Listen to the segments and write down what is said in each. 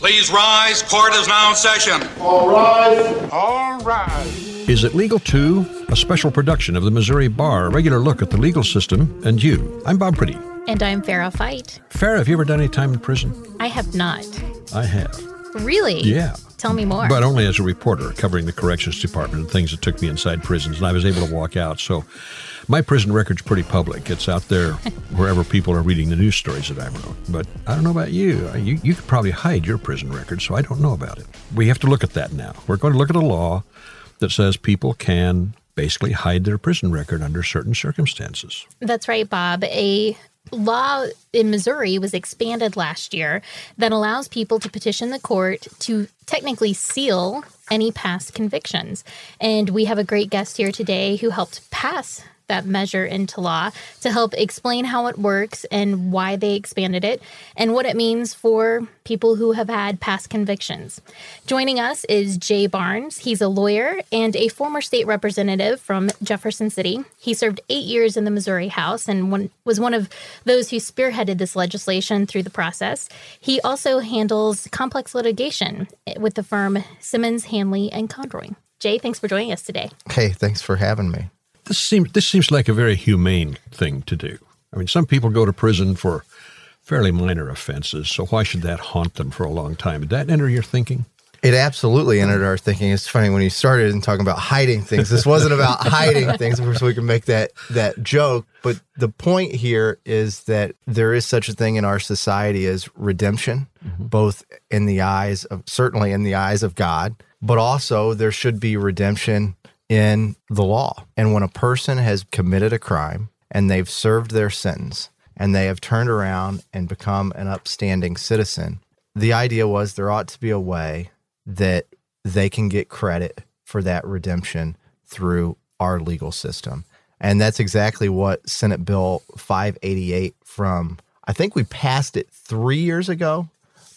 Please rise. Court is now in session. All rise. All rise. Is it legal too? A special production of the Missouri Bar, a regular look at the legal system and you. I'm Bob Priddy. And I'm Farrah Fite. Farrah, have you ever done any time in prison? I have not. I have. Really? Yeah. Tell me more. But only as a reporter covering the corrections department and things that took me inside prisons, and I was able to walk out. So my prison record's pretty public. It's out there wherever people are reading the news stories that I wrote. But I don't know about you. You, you could probably hide your prison record, so I don't know about it. We have to look at that now. We're going to look at a law that says people can basically hide their prison record under certain circumstances. That's right, Bob. A law in Missouri was expanded last year that allows people to petition the court to technically seal any past convictions. And we have a great guest here today who helped pass that measure into law to help explain how it works and why they expanded it and what it means for people who have had past convictions. Joining us is Jay Barnes. He's a lawyer and a former state representative from Jefferson City. He served eight years in the Missouri House and one, was one of those who spearheaded this legislation through the process. He also handles complex litigation with the firm Simmons, Hanly, and Conroy. Jay, thanks for joining us today. Hey, thanks for having me this seems this seems like a very humane thing to do. I mean, some people go to prison for fairly minor offenses, so why should that haunt them for a long time? Did that enter your thinking? It absolutely entered our thinking. It's funny when you started and talking about hiding things. This wasn't about hiding things. Of course, we can make that that joke, but the point here is that there is such a thing in our society as redemption, mm-hmm. both in the eyes of certainly in the eyes of God, but also there should be redemption in the law. And when a person has committed a crime and they've served their sentence and they have turned around and become an upstanding citizen, the idea was there ought to be a way that they can get credit for that redemption through our legal system. And that's exactly what Senate Bill 588 from, I think we passed it three years ago,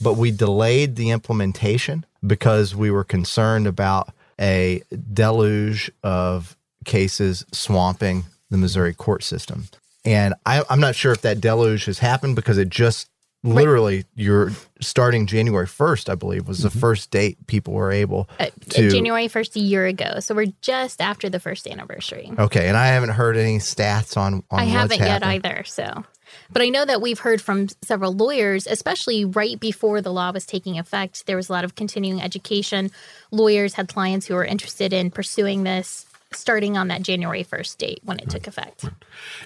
but we delayed the implementation because we were concerned about a deluge of cases swamping the Missouri court system. And I, am not sure if that deluge has happened because it just literally you're starting January 1st, I believe, was the mm-hmm. first date people were able uh, to. January 1st, a year ago. So we're just after the first anniversary. Okay. And I haven't heard any stats on, on I haven't yet either. So but I know that we've heard from several lawyers, especially right before the law was taking effect. There was a lot of continuing education. Lawyers had clients who were interested in pursuing this starting on that January 1st date when it took effect.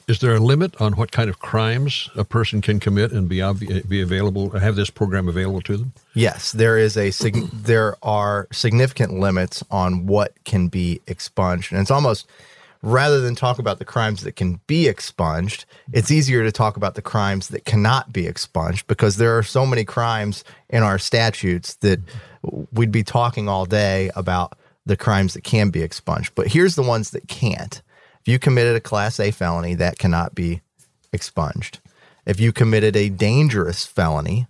Is there a limit on what kind of crimes a person can commit and be be available have this program available to them? Yes, there is a there are significant limits on what can be expunged. And it's almost rather than talk about the crimes that can be expunged, it's easier to talk about the crimes that cannot be expunged because there are so many crimes in our statutes that we'd be talking all day about the crimes that can be expunged. But here's the ones that can't. If you committed a class A felony, that cannot be expunged. If you committed a dangerous felony,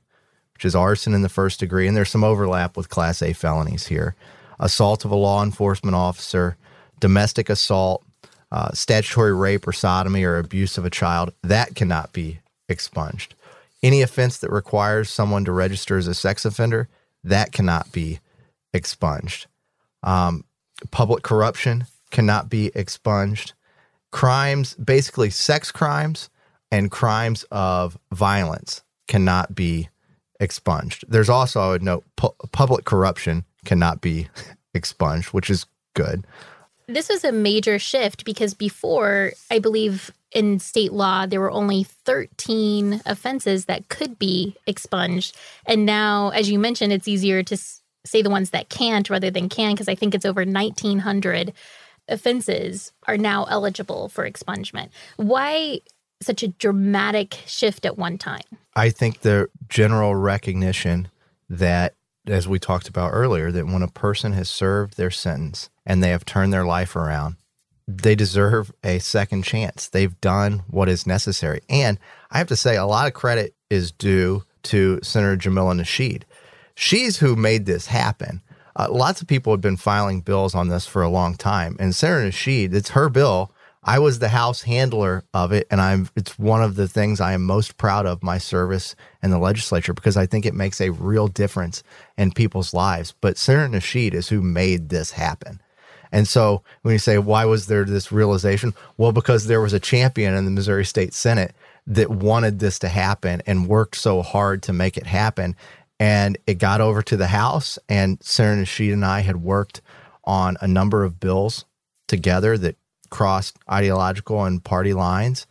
which is arson in the first degree, and there's some overlap with class A felonies here, assault of a law enforcement officer, domestic assault, uh, statutory rape or sodomy or abuse of a child, that cannot be expunged. Any offense that requires someone to register as a sex offender, that cannot be expunged. Um, public corruption cannot be expunged. Crimes, basically sex crimes and crimes of violence, cannot be expunged. There's also, I would note, pu- public corruption cannot be expunged, which is good. This was a major shift because before, I believe in state law, there were only 13 offenses that could be expunged. And now, as you mentioned, it's easier to say the ones that can't rather than can, because I think it's over 1,900 offenses are now eligible for expungement. Why such a dramatic shift at one time? I think the general recognition that, as we talked about earlier, that when a person has served their sentence, and they have turned their life around. They deserve a second chance. They've done what is necessary. And I have to say, a lot of credit is due to Senator Jamilah Nasheed. She's who made this happen. Uh, lots of people have been filing bills on this for a long time. And Senator Nasheed, it's her bill. I was the house handler of it, and I'm. It's one of the things I am most proud of my service in the legislature because I think it makes a real difference in people's lives. But Senator Nasheed is who made this happen. And so when you say, why was there this realization? Well, because there was a champion in the Missouri State Senate that wanted this to happen and worked so hard to make it happen. And it got over to the House, and Senator Nasheed and I had worked on a number of bills together that crossed ideological and party lines.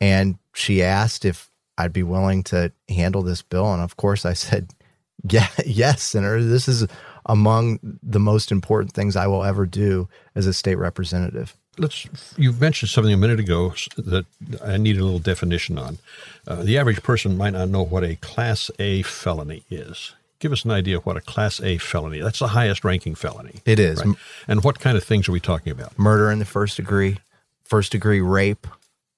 And she asked if I'd be willing to handle this bill. And of course, I said, yeah, yes, Senator. This is among the most important things I will ever do as a state representative. Let's. You mentioned something a minute ago that I need a little definition on. Uh, the average person might not know what a Class A felony is. Give us an idea of what a Class A felony. That's the highest ranking felony. It is. right? And what kind of things are we talking about? Murder in the first degree, first degree rape,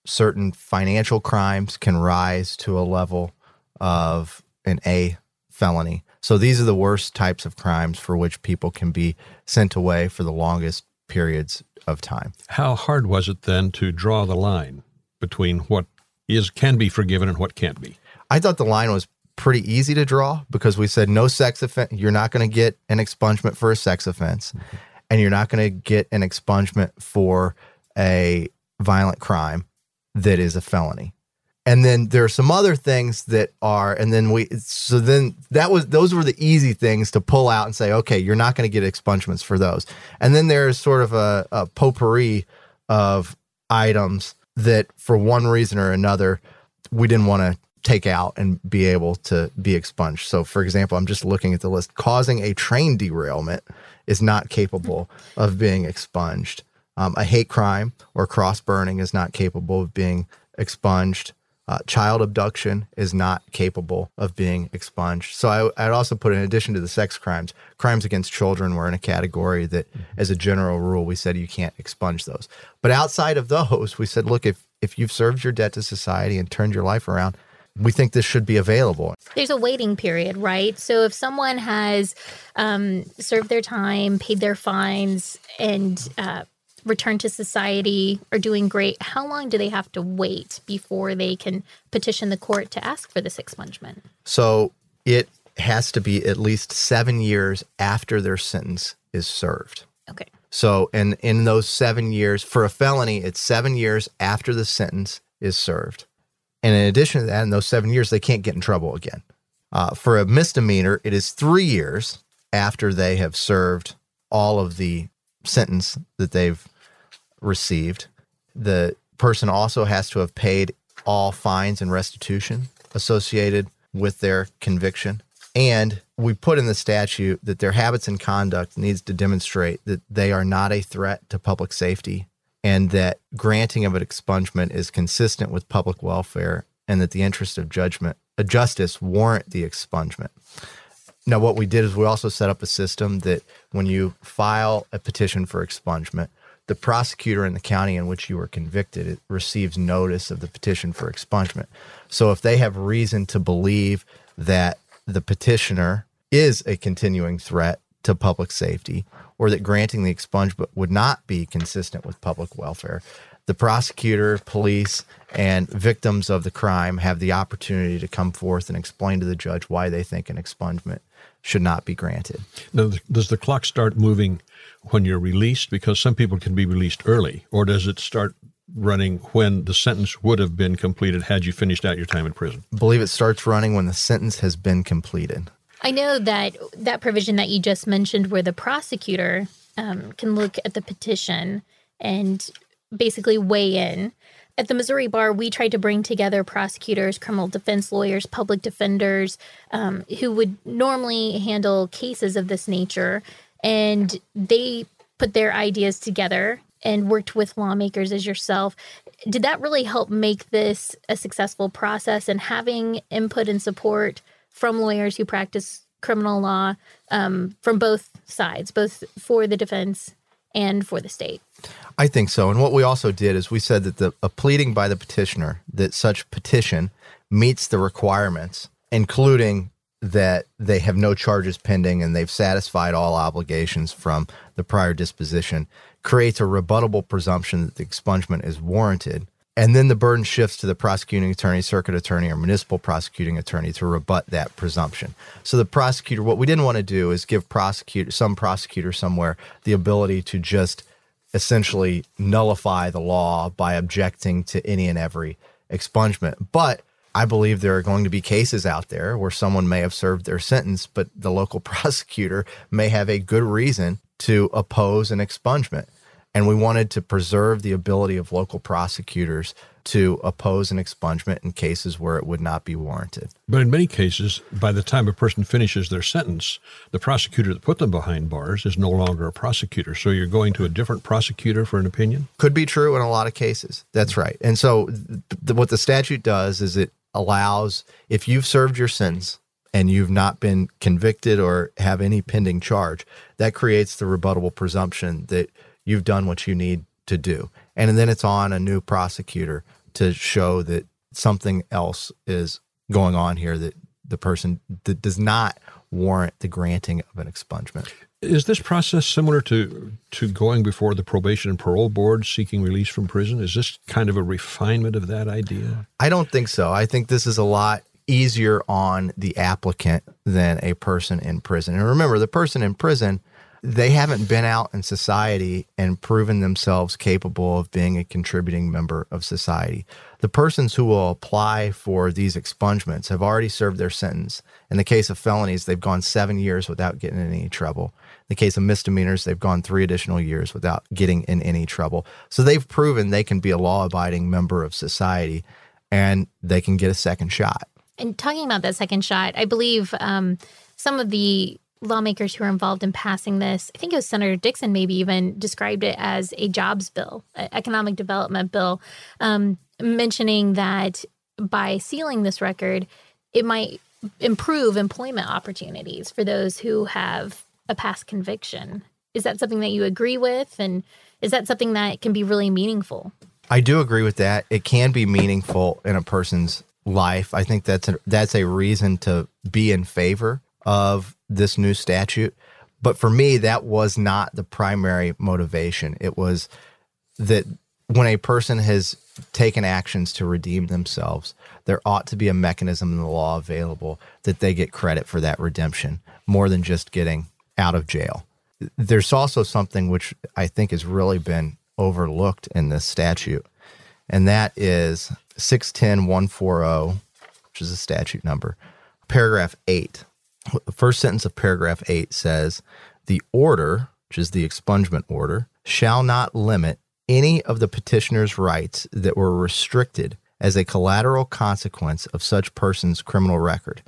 certain financial crimes can rise to a level of an A felony. So these are the worst types of crimes for which people can be sent away for the longest periods of time. How hard was it then to draw the line between what is can be forgiven and what can't be? I thought the line was pretty easy to draw because we said no sex offense. You're not going to get an expungement for a sex offense, mm-hmm. and you're not going to get an expungement for a violent crime that is a felony. And then there are some other things that are, and then we, so then that was, those were the easy things to pull out and say, okay, you're not going to get expungements for those. And then there's sort of a, a potpourri of items that for one reason or another, we didn't want to take out and be able to be expunged. So, for example, I'm just looking at the list. Causing a train derailment is not capable of being expunged. Um, a hate crime or cross burning is not capable of being expunged. Uh, child abduction is not capable of being expunged. So I, I'd also put, in addition to the sex crimes, crimes against children were in a category that, as a general rule, we said you can't expunge those. But outside of those, we said, look, if if you've served your debt to society and turned your life around, we think this should be available. There's a waiting period, right? So if someone has um, served their time, paid their fines, and uh, returned to society, are doing great, how long do they have to wait before they can petition the court to ask for this expungement? So it has to be at least seven years after their sentence is served. Okay. So, and in those seven years, for a felony, it's seven years after the sentence is served. And in addition to that, in those seven years, they can't get in trouble again. Uh, for a misdemeanor, it is three years after they have served all of the sentence that they've received. The person also has to have paid all fines and restitution associated with their conviction. And we put in the statute that their habits and conduct needs to demonstrate that they are not a threat to public safety and that granting of an expungement is consistent with public welfare and that the interest of judgment a justice warrant the expungement. Now, what we did is we also set up a system that when you file a petition for expungement, the prosecutor in the county in which you were convicted receives notice of the petition for expungement. So, if they have reason to believe that the petitioner is a continuing threat to public safety or that granting the expungement would not be consistent with public welfare, the prosecutor, police, and victims of the crime have the opportunity to come forth and explain to the judge why they think an expungement should not be granted. Now, does the clock start moving when you're released? Because some people can be released early, or does it start running when the sentence would have been completed had you finished out your time in prison? I believe it starts running when the sentence has been completed. I know that that provision that you just mentioned, where the prosecutor um, can look at the petition and basically weigh in. At the Missouri Bar, we tried to bring together prosecutors, criminal defense lawyers, public defenders um, who would normally handle cases of this nature. And they put their ideas together and worked with lawmakers as yourself. Did that really help make this a successful process and having input and support from lawyers who practice criminal law um, from both sides, both for the defense and for the state? I think so. And what we also did is we said that the a pleading by the petitioner that such petition meets the requirements, including that they have no charges pending and they've satisfied all obligations from the prior disposition, creates a rebuttable presumption that the expungement is warranted. And then the burden shifts to the prosecuting attorney, circuit attorney, or municipal prosecuting attorney to rebut that presumption. So the prosecutor, what we didn't want to do is give prosecutor some prosecutor somewhere the ability to just essentially nullify the law by objecting to any and every expungement. But I believe there are going to be cases out there where someone may have served their sentence, but the local prosecutor may have a good reason to oppose an expungement. And we wanted to preserve the ability of local prosecutors to oppose an expungement in cases where it would not be warranted. But in many cases, by the time a person finishes their sentence, the prosecutor that put them behind bars is no longer a prosecutor. So you're going to a different prosecutor for an opinion? Could be true in a lot of cases. That's right. And so th- what the statute does is it allows, if you've served your sentence, and you've not been convicted or have any pending charge, that creates the rebuttable presumption that you've done what you need to do. And then it's on a new prosecutor to show that something else is going on here that the person that does not warrant the granting of an expungement. Is this process similar to to going before the probation and parole board seeking release from prison? Is this kind of a refinement of that idea? I don't think so. I think this is a lot easier on the applicant than a person in prison. And remember, the person in prison they haven't been out in society and proven themselves capable of being a contributing member of society. The persons who will apply for these expungements have already served their sentence. In the case of felonies, they've gone seven years without getting in any trouble. In the case of misdemeanors, they've gone three additional years without getting in any trouble. So they've proven they can be a law abiding member of society and they can get a second shot. And talking about that second shot, I believe um, some of the lawmakers who were involved in passing this, I think it was Senator Dixon, maybe even described it as a jobs bill, economic development bill, um, mentioning that by sealing this record, it might improve employment opportunities for those who have a past conviction. Is that something that you agree with? And is that something that can be really meaningful? I do agree with that. It can be meaningful in a person's life. I think that's a, that's a reason to be in favor of this new statute. But for me, that was not the primary motivation. It was that when a person has taken actions to redeem themselves, there ought to be a mechanism in the law available that they get credit for that redemption more than just getting out of jail. There's also something which I think has really been overlooked in this statute, and that is 610 140, which is a statute number, paragraph 8 the first sentence of paragraph 8 says the order, which is the expungement order, shall not limit any of the petitioner's rights that were restricted as a collateral consequence of such person's criminal record,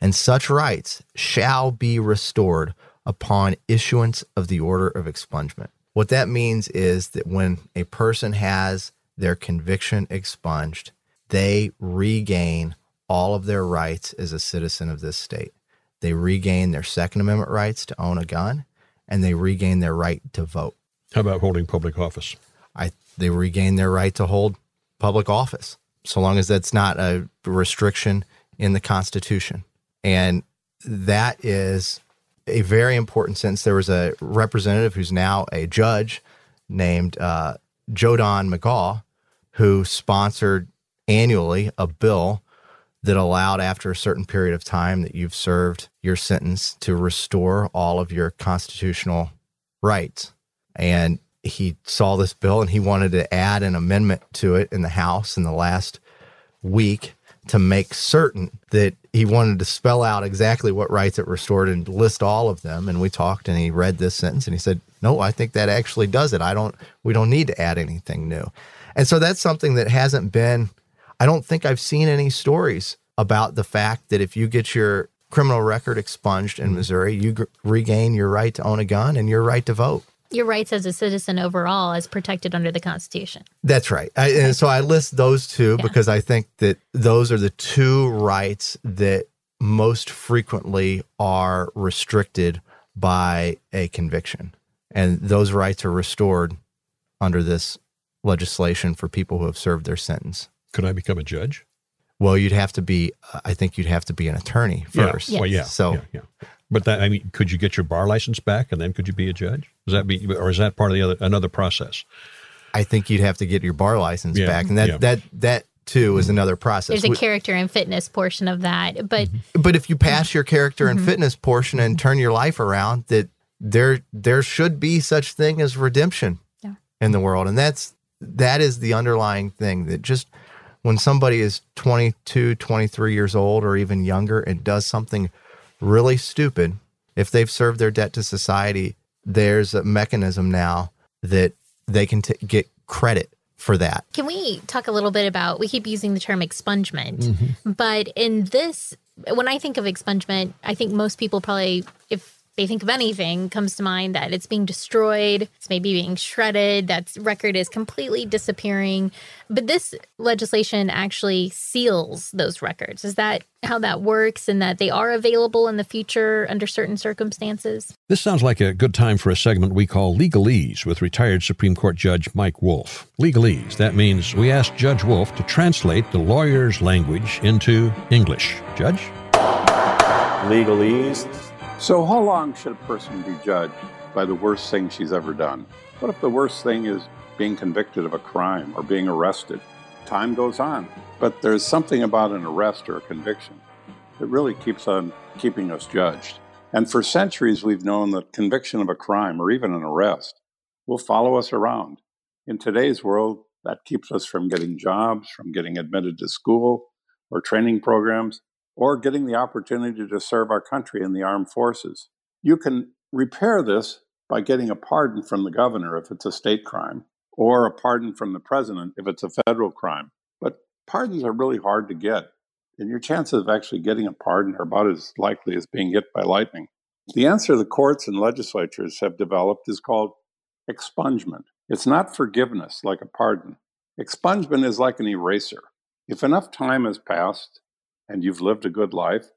and such rights shall be restored upon issuance of the order of expungement. What that means is that when a person has their conviction expunged, they regain all of their rights as a citizen of this state. They regain their Second Amendment rights to own a gun, and they regain their right to vote. How about holding public office? I they regain their right to hold public office, so long as that's not a restriction in the Constitution. And that is a very important sentence. There was a representative who's now a judge named uh, Joe Don McGaugh who sponsored annually a bill that allowed after a certain period of time that you've served your sentence to restore all of your constitutional rights. And he saw this bill and he wanted to add an amendment to it in the House in the last week to make certain that he wanted to spell out exactly what rights it restored and list all of them. And we talked and he read this sentence and he said, No, I think that actually does it. I don't, we don't need to add anything new. And so that's something that hasn't been I don't think I've seen any stories about the fact that if you get your criminal record expunged in mm-hmm. Missouri, you g- regain your right to own a gun and your right to vote. Your rights as a citizen overall is protected under the Constitution. That's right. I, and so I list those two yeah. because I think that those are the two rights that most frequently are restricted by a conviction. And those rights are restored under this legislation for people who have served their sentence. Could I become a judge? Well, you'd have to be. Uh, I think you'd have to be an attorney first. Yeah. Well, yeah. So, yeah, yeah. But that I mean, could you get your bar license back and then could you be a judge? Is that be or is that part of the other another process? I think you'd have to get your bar license Yeah, back, and that yeah. that that too is another process. There's a character and fitness portion of that, but but if you pass your character Mm-hmm. and fitness portion and turn your life around, that there there should be such thing as redemption Yeah. in the world, and that's that is the underlying thing that just when somebody is 22, 23 years old or even younger and does something really stupid, if they've served their debt to society, there's a mechanism now that they can t- get credit for that. Can we talk a little bit about? We keep using the term expungement, Mm-hmm. but in this, when I think of expungement, I think most people probably, if they think of anything, comes to mind that it's being destroyed, it's maybe being shredded, that record is completely disappearing. But this legislation actually seals those records. Is that how that works, and that they are available in the future under certain circumstances? This sounds like a good time for a segment we call Legalese with retired Supreme Court Judge Mike Wolff. Legalese, that means we ask Judge Wolff to translate the lawyer's language into English. Judge? legalese. So, how long should a person be judged by the worst thing she's ever done? What if the worst thing is being convicted of a crime or being arrested? Time goes on, but there's something about an arrest or a conviction that really keeps on keeping us judged. And for centuries, we've known that conviction of a crime or even an arrest will follow us around. In today's world, that keeps us from getting jobs, from getting admitted to school or training programs, or getting the opportunity to serve our country in the armed forces. You can repair this by getting a pardon from the governor if it's a state crime, or a pardon from the president if it's a federal crime. But pardons are really hard to get, and your chances of actually getting a pardon are about as likely as being hit by lightning. The answer the courts and legislatures have developed is called expungement. It's not forgiveness like a pardon. Expungement is like an eraser. If enough time has passed and you've lived a good life,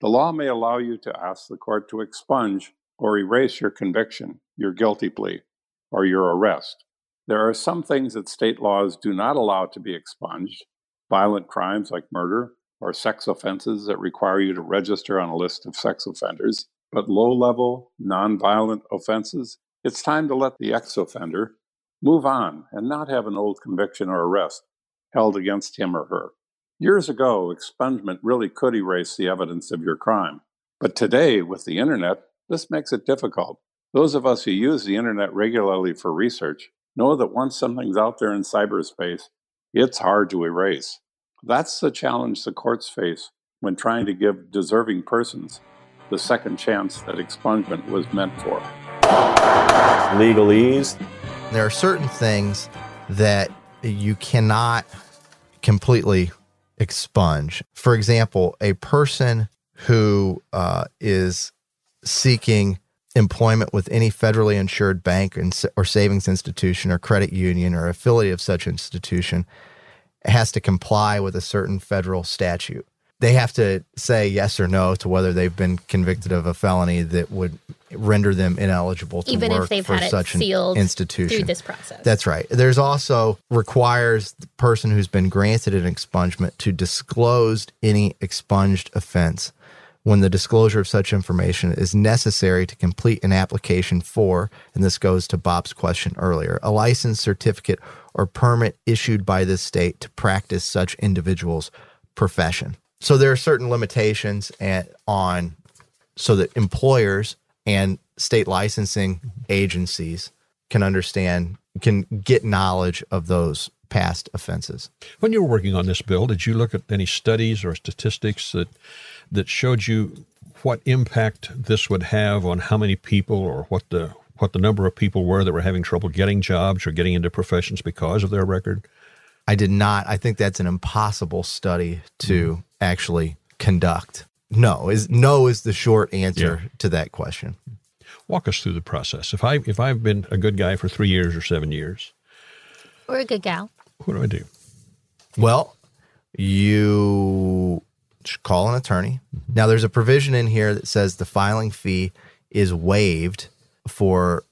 the law may allow you to ask the court to expunge or erase your conviction, your guilty plea, or your arrest. There are some things that state laws do not allow to be expunged violent crimes like murder, or sex offenses that require you to register on a list of sex offenders. But low level, nonviolent offenses, it's time to let the ex offender move on and not have an old conviction or arrest held against him or her. Years ago, expungement really could erase the evidence of your crime. But today, with the internet, this makes it difficult. Those of us who use the internet regularly for research know that once something's out there in cyberspace, it's hard to erase. That's the challenge the courts face when trying to give deserving persons the second chance that expungement was meant for. legalese. There are certain things that you cannot completely expunge. For example, a person who uh, is seeking employment with any federally insured bank and or savings institution or credit union or affiliate of such institution has to comply with a certain federal statute. They have to say yes or no to whether they've been convicted of a felony that would render them ineligible to Even work if they've for had it such an institution through this process. that's right. There's also requires the person who's been granted an expungement to disclose any expunged offense when the disclosure of such information is necessary to complete an application for, and this goes to Bob's question earlier, a license, certificate, or permit issued by this state to practice such individual's profession. So there are certain limitations and, on so that employers and state licensing mm-hmm. agencies can understand, can get knowledge of those past offenses. When you were working on this bill, did you look at any studies or statistics that that showed you what impact this would have on how many people or what the what the number of people were that were having trouble getting jobs or getting into professions because of their record? I did not. I think that's an impossible study to mm-hmm. Actually conduct. No is no is the short answer to that question. Walk us through the process. If I if I've been a good guy for three years or seven years, or a good gal. what do I do? Well, you should call an attorney. Mm-hmm. Now, there's a provision in here that says the filing fee is waived for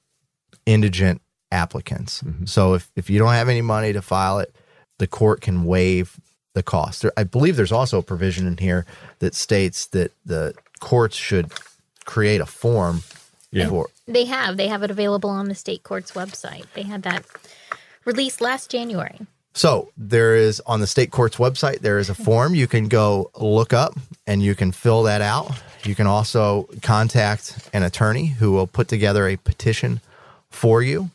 indigent applicants. Mm-hmm. So if, if you don't have any money to file it, the court can waive the cost. There, I believe there's also a provision in here that states that the courts should create a form Yeah. for They have. They have it available on the state court's website. They had that released last January. So there is on the state court's website, there is a form you can go look up and you can fill that out. You can also contact an attorney who will put together a petition for you.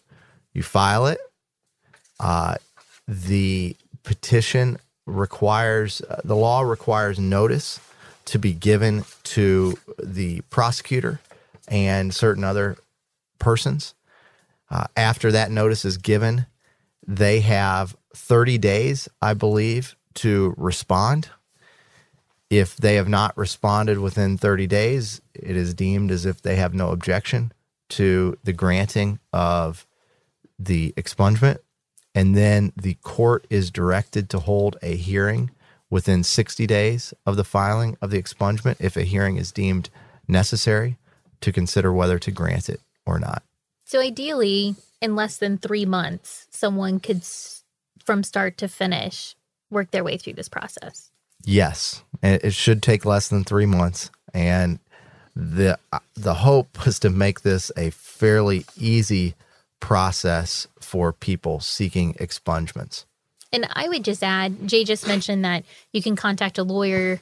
You file it. Uh, the petition requires, uh, the law requires notice to be given to the prosecutor and certain other persons. Uh, after that notice is given, they have 30 days, I believe, to respond. If they have not responded within 30 days, it is deemed as if they have no objection to the granting of the expungement. And then the court is directed to hold a hearing within 60 days of the filing of the expungement if a hearing is deemed necessary to consider whether to grant it or not. So ideally, in less than three months, someone could, from start to finish, work their way through this process. Yes, it should take less than three months. And the uh, the hope was to make this a fairly easy process for people seeking expungements. And I would just add, Jay just mentioned that you can contact a lawyer,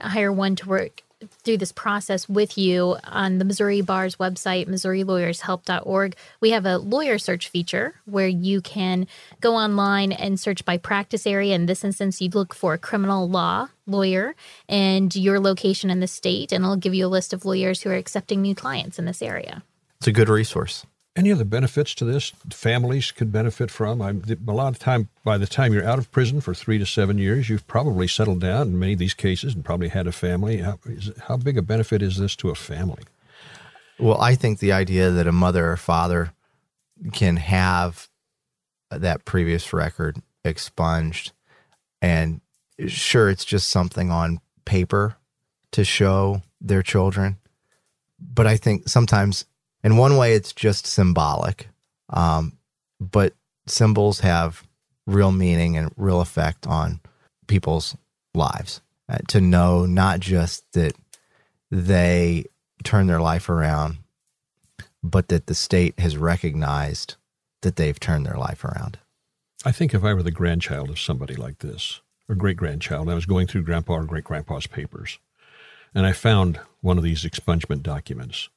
hire one to work through this process with you on the Missouri Bar's website, MissouriLawyersHelp.org. We have a lawyer search feature where you can go online and search by practice area. In this instance, you'd look for a criminal law lawyer and your location in the state, and it'll give you a list of lawyers who are accepting new clients in this area. It's a good resource. Any other benefits to this families could benefit from? I'm, a lot of time, by the time you're out of prison for three to seven years, you've probably settled down in many of these cases and probably had a family. How, is, how big a benefit is this to a family? Well, I think the idea that a mother or father can have that previous record expunged, and sure, it's just something on paper to show their children. But I think sometimes, in one way, it's just symbolic. Um, but symbols have real meaning and real effect on people's lives. Uh, to know not just that they turn their life around, but that the state has recognized that they've turned their life around. I think if I were the grandchild of somebody like this, or great grandchild, and I was going through grandpa or great grandpa's papers, and I found one of these expungement documents,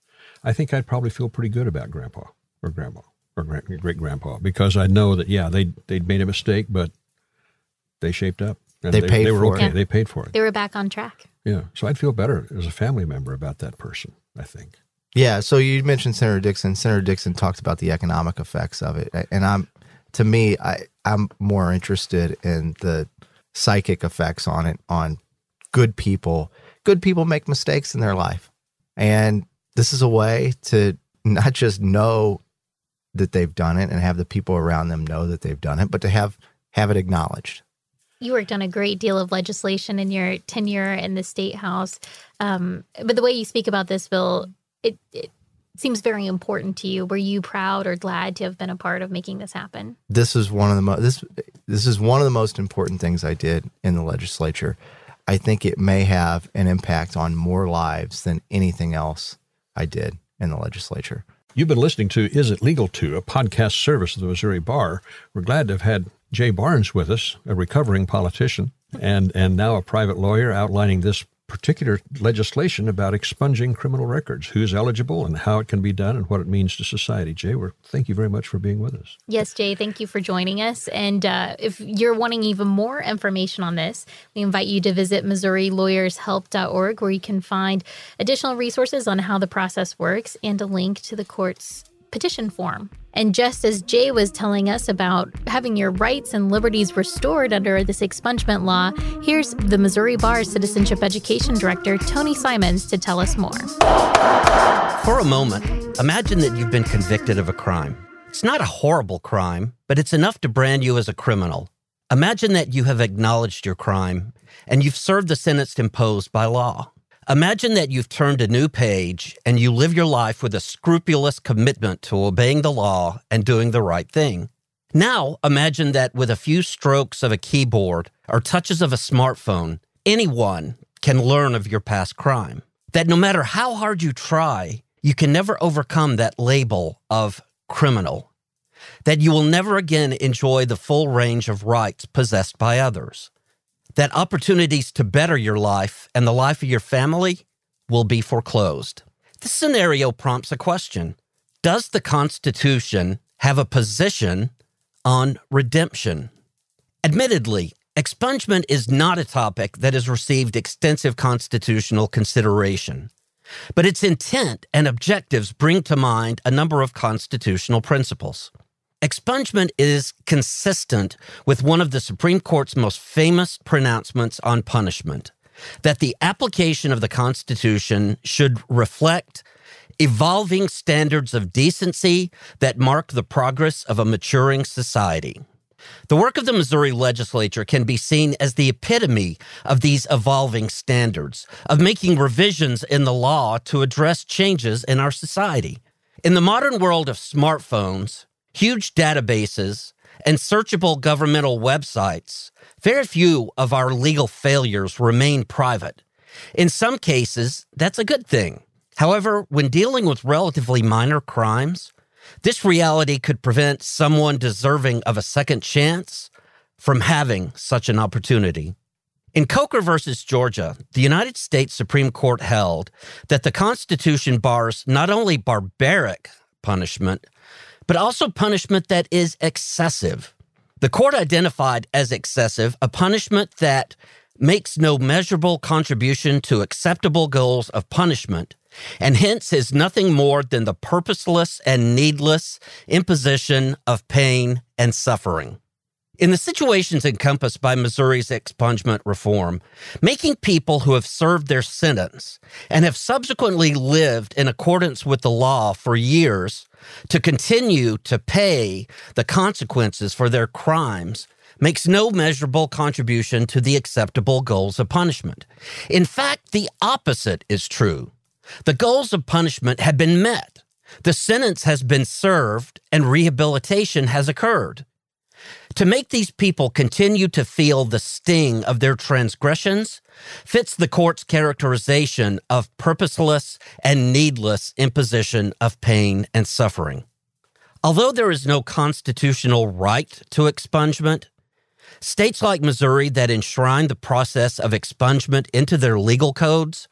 I think I'd probably feel pretty good about grandpa or grandma or great grandpa because I know that, yeah, they, they'd made a mistake, but they shaped up. And They paid they were for okay. it. They paid for it. They were back on track. Yeah. So I'd feel better as a family member about that person, I think. Yeah. So you mentioned Senator Dixon. Senator Dixon talked about the economic effects of it, and I'm, to me, I I'm more interested in the psychic effects on it on good people. Good people make mistakes in their life, and this is a way to not just know that they've done it and have the people around them know that they've done it, but to have have it acknowledged. You worked on a great deal of legislation in your tenure in the state house. Um, but the way you speak about this bill, it, it seems very important to you. Were you proud or glad to have been a part of making this happen? this is one of the mo- this this is one of the most important things I did in the legislature. I think it may have an impact on more lives than anything else I did in the legislature. You've been listening to Is It Legal Too, a podcast service of the Missouri Bar. We're glad to have had Jay Barnes with us, a recovering politician and, and now a private lawyer outlining this particular legislation about expunging criminal records, who's eligible and how it can be done and what it means to society. Jay, we're, thank you very much for being with us. Yes, Jay, thank you for joining us. And uh, if you're wanting even more information on this, we invite you to visit MissouriLawyersHelp.org, where you can find additional resources on how the process works and a link to the court's petition form. And just as Jay was telling us about having your rights and liberties restored under this expungement law, here's the Missouri Bar Citizenship Education Director, Tony Simones, to tell us more. For a moment, imagine that you've been convicted of a crime. It's not a horrible crime, but it's enough to brand you as a criminal. Imagine that you have acknowledged your crime and you've served the sentence imposed by law. Imagine that you've turned a new page and you live your life with a scrupulous commitment to obeying the law and doing the right thing. Now, imagine that with a few strokes of a keyboard or touches of a smartphone, anyone can learn of your past crime. that no matter how hard you try, you can never overcome that label of criminal, that you will never again enjoy the full range of rights possessed by others, that opportunities to better your life and the life of your family will be foreclosed. This scenario prompts a question Does the Constitution have a position on redemption? Admittedly, expungement is not a topic that has received extensive constitutional consideration, but its intent and objectives bring to mind a number of constitutional principles. Expungement is consistent with one of the Supreme Court's most famous pronouncements on punishment that the application of the Constitution should reflect evolving standards of decency that mark the progress of a maturing society. The work of the Missouri legislature can be seen as the epitome of these evolving standards, of making revisions in the law to address changes in our society. In the modern world of smartphones, huge databases, and searchable governmental websites, very few of our legal failures remain private. In some cases, that's a good thing. However, when dealing with relatively minor crimes, this reality could prevent someone deserving of a second chance from having such an opportunity. In Coker versus Georgia, the United States Supreme Court held that the Constitution bars not only barbaric punishment, but also punishment that is excessive. The court identified as excessive a punishment that makes no measurable contribution to acceptable goals of punishment and hence is nothing more than the purposeless and needless imposition of pain and suffering. In the situations encompassed by Missouri's expungement reform, making people who have served their sentence and have subsequently lived in accordance with the law for years to continue to pay the consequences for their crimes makes no measurable contribution to the acceptable goals of punishment. In fact, the opposite is true. The goals of punishment have been met. The sentence has been served and rehabilitation has occurred. To make these people continue to feel the sting of their transgressions fits the court's characterization of purposeless and needless imposition of pain and suffering. Although there is no constitutional right to expungement, states like Missouri that enshrine the process of expungement into their legal codes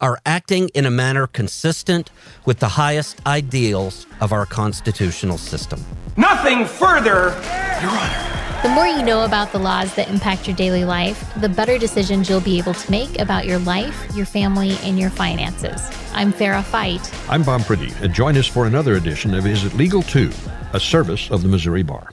are acting in a manner consistent with the highest ideals of our constitutional system. Nothing further, Your Honor. The more you know about the laws that impact your daily life, the better decisions you'll be able to make about your life, your family, and your finances. I'm Farrah Fite. I'm Bob Priddy, and join us for another edition of Is It Legal Too, a service of the Missouri Bar.